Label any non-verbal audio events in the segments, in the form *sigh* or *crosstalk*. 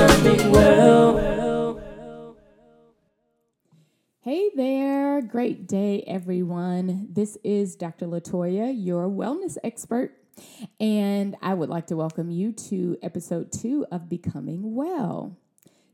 well. Hey there, great day, everyone. This is Dr. Latoya, your wellness expert, and I would like to welcome you to episode two of Becoming Well.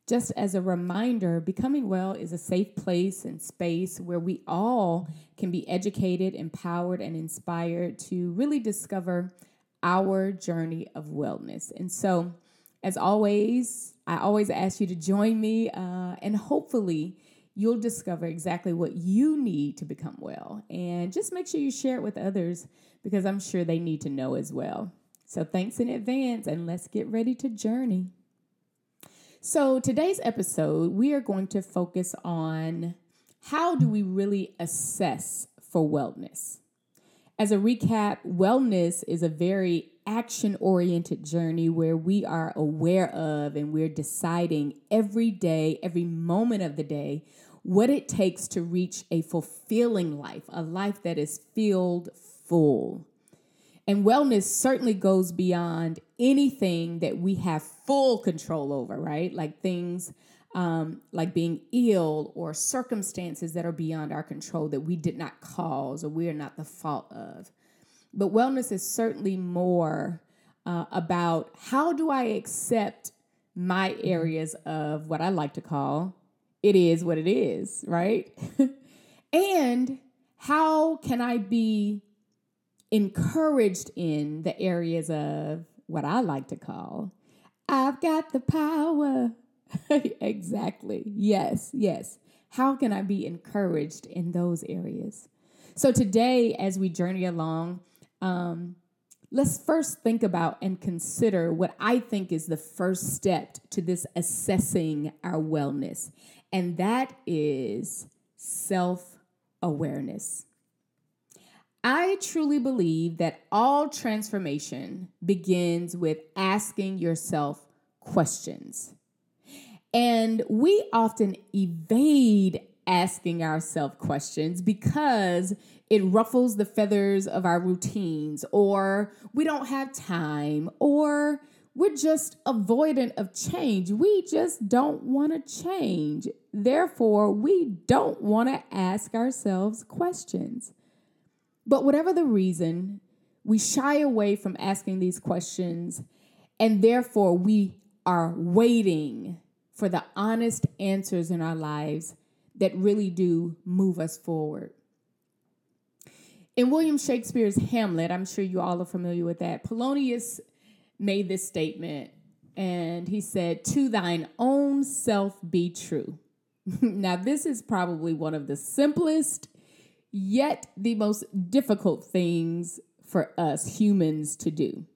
Just as a reminder, Becoming Well is a safe place and space where we all can be educated, empowered, and inspired to really discover our journey of wellness. And so, as always, I always ask you to join me, uh, and hopefully, you'll discover exactly what you need to become well. And just make sure you share it with others because I'm sure they need to know as well. So, thanks in advance, and let's get ready to journey. So, today's episode, we are going to focus on how do we really assess for wellness. As a recap, wellness is a very action oriented journey where we are aware of and we're deciding every day, every moment of the day, what it takes to reach a fulfilling life, a life that is filled full. And wellness certainly goes beyond anything that we have full control over, right? Like things um, like being ill or circumstances that are beyond our control that we did not cause or we are not the fault of. But wellness is certainly more uh, about how do I accept my areas of what I like to call it is what it is, right? *laughs* and how can I be encouraged in the areas of what I like to call, I've got the power. *laughs* exactly. Yes, yes. How can I be encouraged in those areas? So today, as we journey along, um, let's first think about and consider what I think is the first step to this assessing our wellness, and that is self awareness. I truly believe that all transformation begins with asking yourself questions. And we often evade asking ourselves questions because it ruffles the feathers of our routines, or we don't have time, or we're just avoidant of change. We just don't want to change. Therefore, we don't want to ask ourselves questions. But whatever the reason, we shy away from asking these questions, and therefore we are waiting for the honest answers in our lives that really do move us forward. In William Shakespeare's Hamlet, I'm sure you all are familiar with that, Polonius made this statement and he said, To thine own self be true. *laughs* now, this is probably one of the simplest yet the most difficult things for us humans to do.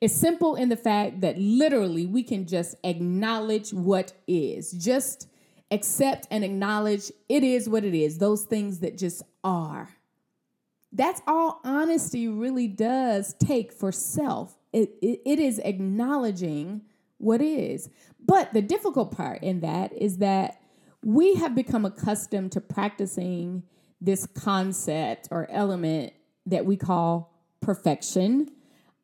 It's simple in the fact that literally we can just acknowledge what is, just accept and acknowledge it is what it is, those things that just are. That's all honesty really does take for self. It, it, it is acknowledging what is. But the difficult part in that is that we have become accustomed to practicing this concept or element that we call perfection.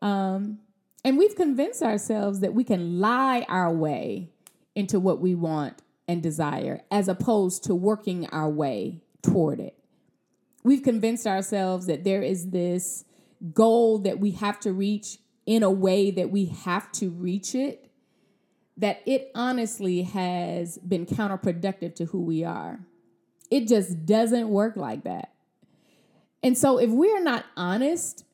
Um, and we've convinced ourselves that we can lie our way into what we want and desire as opposed to working our way toward it. We've convinced ourselves that there is this goal that we have to reach in a way that we have to reach it, that it honestly has been counterproductive to who we are. It just doesn't work like that. And so, if we're not honest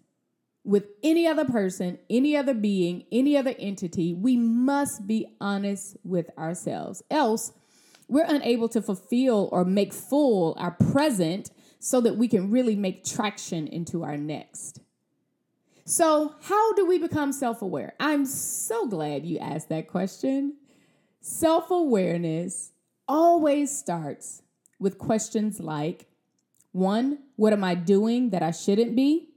with any other person, any other being, any other entity, we must be honest with ourselves. Else, we're unable to fulfill or make full our present so that we can really make traction into our next. So, how do we become self aware? I'm so glad you asked that question. Self awareness always starts with questions like one, what am I doing that I shouldn't be?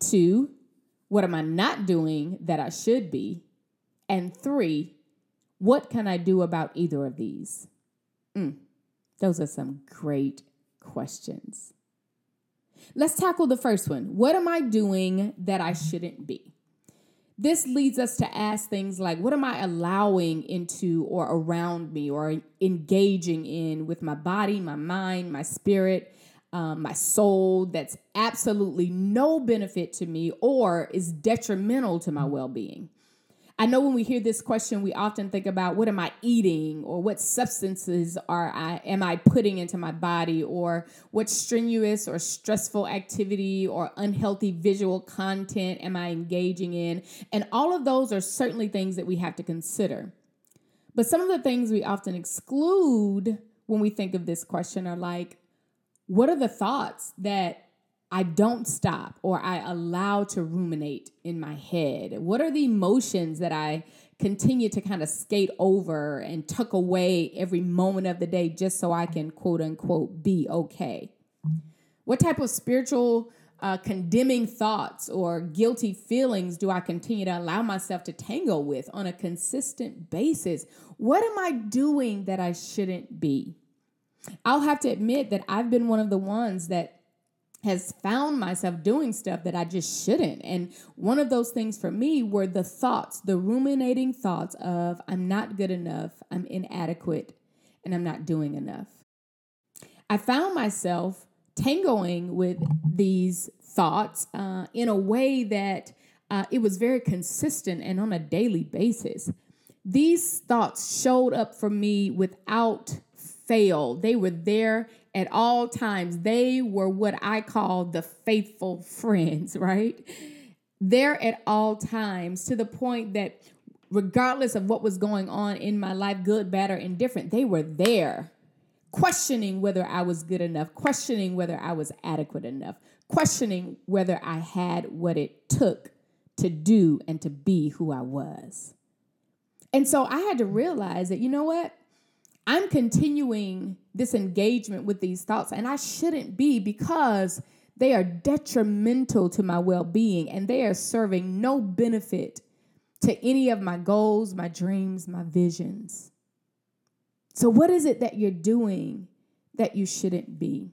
Two, what am I not doing that I should be? And three, what can I do about either of these? Mm, those are some great questions. Let's tackle the first one. What am I doing that I shouldn't be? this leads us to ask things like what am I allowing into or around me or engaging in with my body, my mind, my spirit, um, my soul that's absolutely no benefit to me or is detrimental to my well being? I know when we hear this question, we often think about what am I eating or what substances are I am I putting into my body or what strenuous or stressful activity or unhealthy visual content am I engaging in? And all of those are certainly things that we have to consider. But some of the things we often exclude when we think of this question are like, what are the thoughts that I don't stop or I allow to ruminate in my head? What are the emotions that I continue to kind of skate over and tuck away every moment of the day just so I can quote unquote be okay? What type of spiritual uh, condemning thoughts or guilty feelings do I continue to allow myself to tangle with on a consistent basis? What am I doing that I shouldn't be? I'll have to admit that I've been one of the ones that has found myself doing stuff that I just shouldn't. And one of those things for me were the thoughts, the ruminating thoughts of I'm not good enough, I'm inadequate, and I'm not doing enough. I found myself tangoing with these thoughts uh, in a way that uh, it was very consistent and on a daily basis. These thoughts showed up for me without fail. They were there at all times. They were what I call the faithful friends, right? There at all times to the point that regardless of what was going on in my life, good, bad, or indifferent, they were there questioning whether I was good enough, questioning whether I was adequate enough, questioning whether I had what it took to do and to be who I was. And so I had to realize that, you know what? I'm continuing this engagement with these thoughts, and I shouldn't be because they are detrimental to my well being and they are serving no benefit to any of my goals, my dreams, my visions. So, what is it that you're doing that you shouldn't be?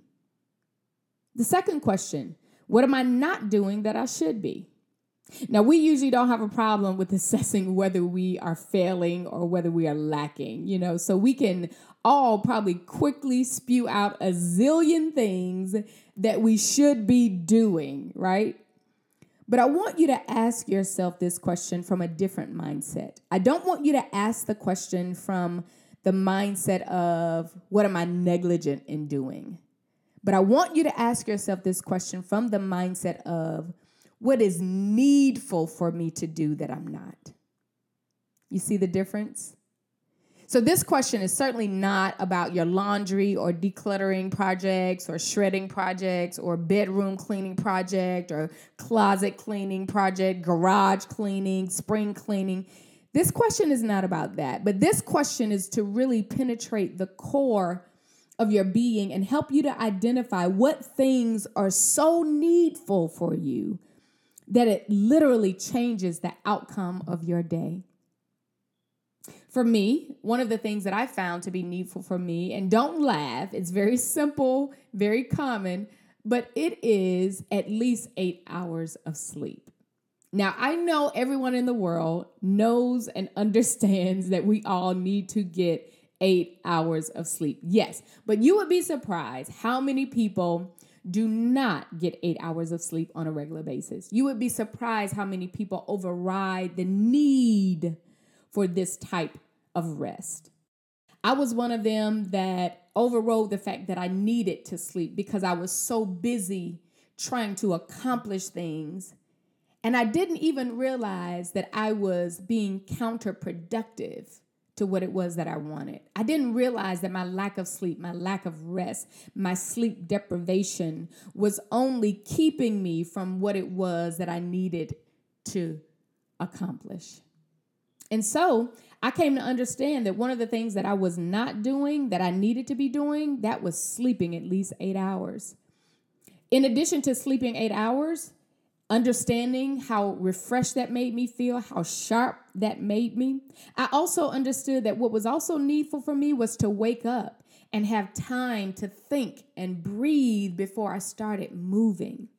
The second question what am I not doing that I should be? Now, we usually don't have a problem with assessing whether we are failing or whether we are lacking, you know, so we can all probably quickly spew out a zillion things that we should be doing, right? But I want you to ask yourself this question from a different mindset. I don't want you to ask the question from the mindset of what am I negligent in doing? But I want you to ask yourself this question from the mindset of what is needful for me to do that I'm not. You see the difference? So, this question is certainly not about your laundry or decluttering projects or shredding projects or bedroom cleaning project or closet cleaning project, garage cleaning, spring cleaning. This question is not about that, but this question is to really penetrate the core of your being and help you to identify what things are so needful for you that it literally changes the outcome of your day. For me, one of the things that I found to be needful for me, and don't laugh, it's very simple, very common, but it is at least eight hours of sleep. Now, I know everyone in the world knows and *laughs* understands that we all need to get eight hours of sleep. Yes, but you would be surprised how many people do not get eight hours of sleep on a regular basis. You would be surprised how many people override the need for this type of rest. I was one of them that overrode the fact that I needed to sleep because I was so busy trying to accomplish things. And I didn't even realize that I was being counterproductive to what it was that I wanted. I didn't realize that my lack of sleep, my lack of rest, my sleep deprivation was only keeping me from what it was that I needed to accomplish. And so I came to understand that one of the things that I was not doing that I needed to be doing, that was sleeping at least eight hours. In addition to sleeping eight hours, understanding how refreshed that made me feel, how sharp that made me. I also understood that what was also needful for me was to wake up and have time to think and breathe before I started moving.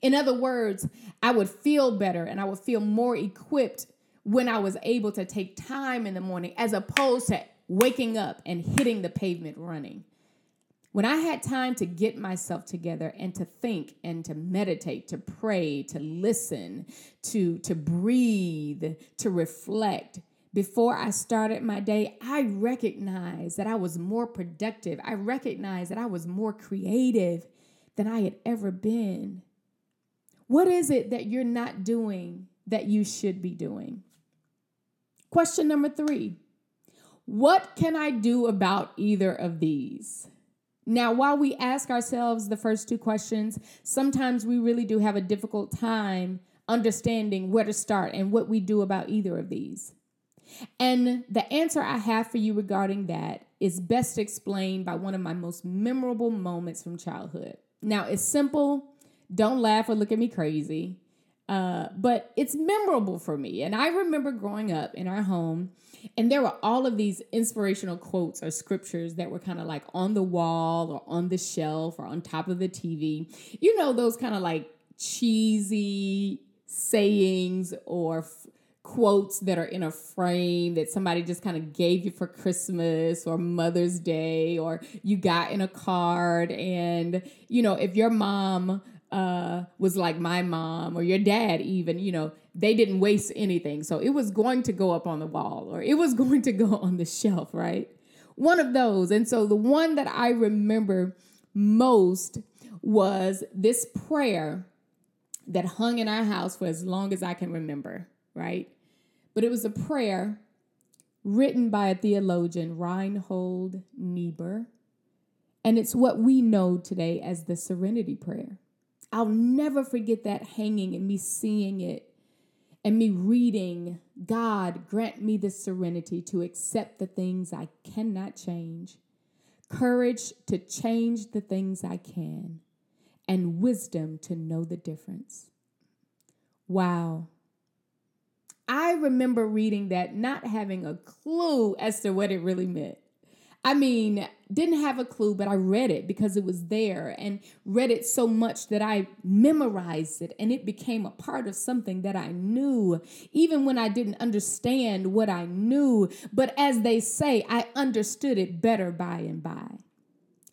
In other words, I would feel better and I would feel more equipped when I was able to take time in the morning as opposed to waking up and hitting the pavement running. When I had time to get myself together and to think and to meditate, to pray, to listen, to, to breathe, to reflect, before I started my day, I recognized that I was more productive. I recognized that I was more creative than I had ever been. What is it that you're not doing that you should be doing? Question number three What can I do about either of these? Now, while we ask ourselves the first two questions, sometimes we really do have a difficult time understanding where to start and what we do about either of these. And the answer I have for you regarding that is best explained by one of my most memorable moments from childhood. Now, it's simple. Don't laugh or look at me crazy. Uh, but it's memorable for me. And I remember growing up in our home, and there were all of these inspirational quotes or scriptures that were kind of like on the wall or on the shelf or on top of the TV. You know, those kind of like cheesy sayings or f- quotes that are in a frame that somebody just kind of gave you for Christmas or Mother's Day or you got in a card. And, you know, if your mom, uh, was like my mom or your dad, even, you know, they didn't waste anything. So it was going to go up on the wall or it was *laughs* going to go on the shelf, right? One of those. And so the one that I remember most was this prayer that hung in our house for as long as I can remember, right? But it was a prayer written by a theologian, Reinhold Niebuhr. And it's what we know today as the Serenity Prayer. I'll never forget that hanging and me seeing it and me reading, God, grant me the serenity to accept the things I cannot change, courage to change the things I can, and wisdom to know the difference. Wow. I remember reading that, not having a clue as to what it really meant. I mean, didn't have a clue, but I read it because it was there and read it so much that I memorized it and it became a part of something that I knew, even when I didn't understand what I knew. But as they say, I understood it better by and by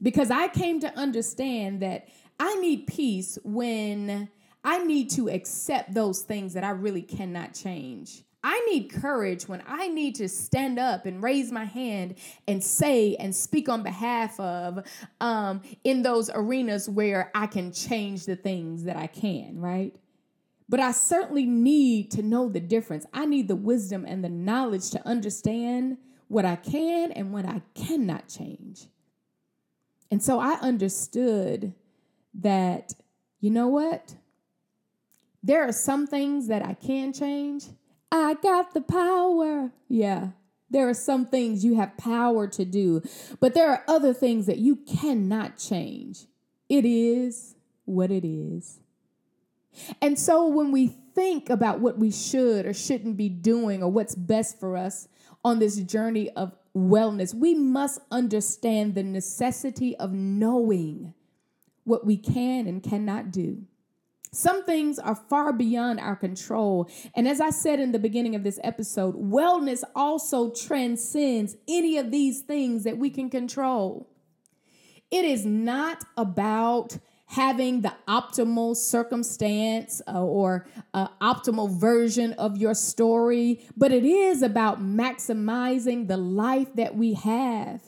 because I came to understand that I need peace when I need to accept those things that I really cannot change. I need courage when I need to stand up and raise my hand and say and speak on behalf of um, in those arenas where I can change the things that I can, right? But I certainly need to know the difference. I need the wisdom and the knowledge to understand what I can and what I cannot change. And so I understood that, you know what? There are some things that I can change I got the power. Yeah. There are some things you have power to do, but there are other things that you cannot change. It is what it is. And so when we think about what we should or shouldn't be doing or what's best for us on this journey of wellness, we must understand the necessity of knowing what we can and cannot do. Some things are far beyond our control. And as I said in the beginning of this episode, wellness also transcends any of these things that we can control. It is not about having the optimal circumstance uh, or uh, optimal version of your story, but it is about maximizing the life that we have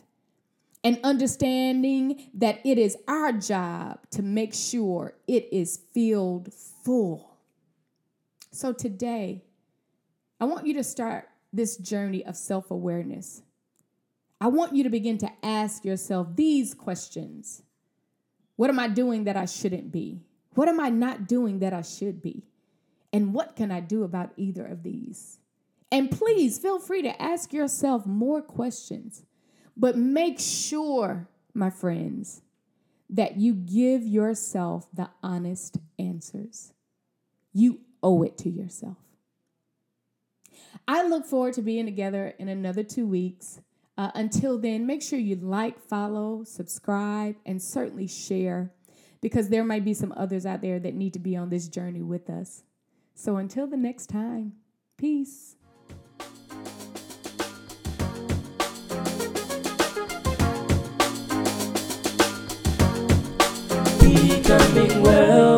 and understanding that it is our job to make sure it is filled full. So today, I want you to start this journey of self awareness. I want you to begin to ask yourself these questions What am I doing that I shouldn't be? What am I not doing that I should be? And what can I do about either of these? And please feel free to ask yourself more questions. But make sure, my friends, that you give yourself the honest answers. You owe it to yourself. I look forward to being together in another two weeks. Uh, until then, make sure you like, follow, subscribe, and certainly share because there might be some others out there that need to be on this journey with us. So until the next time, peace. turning well.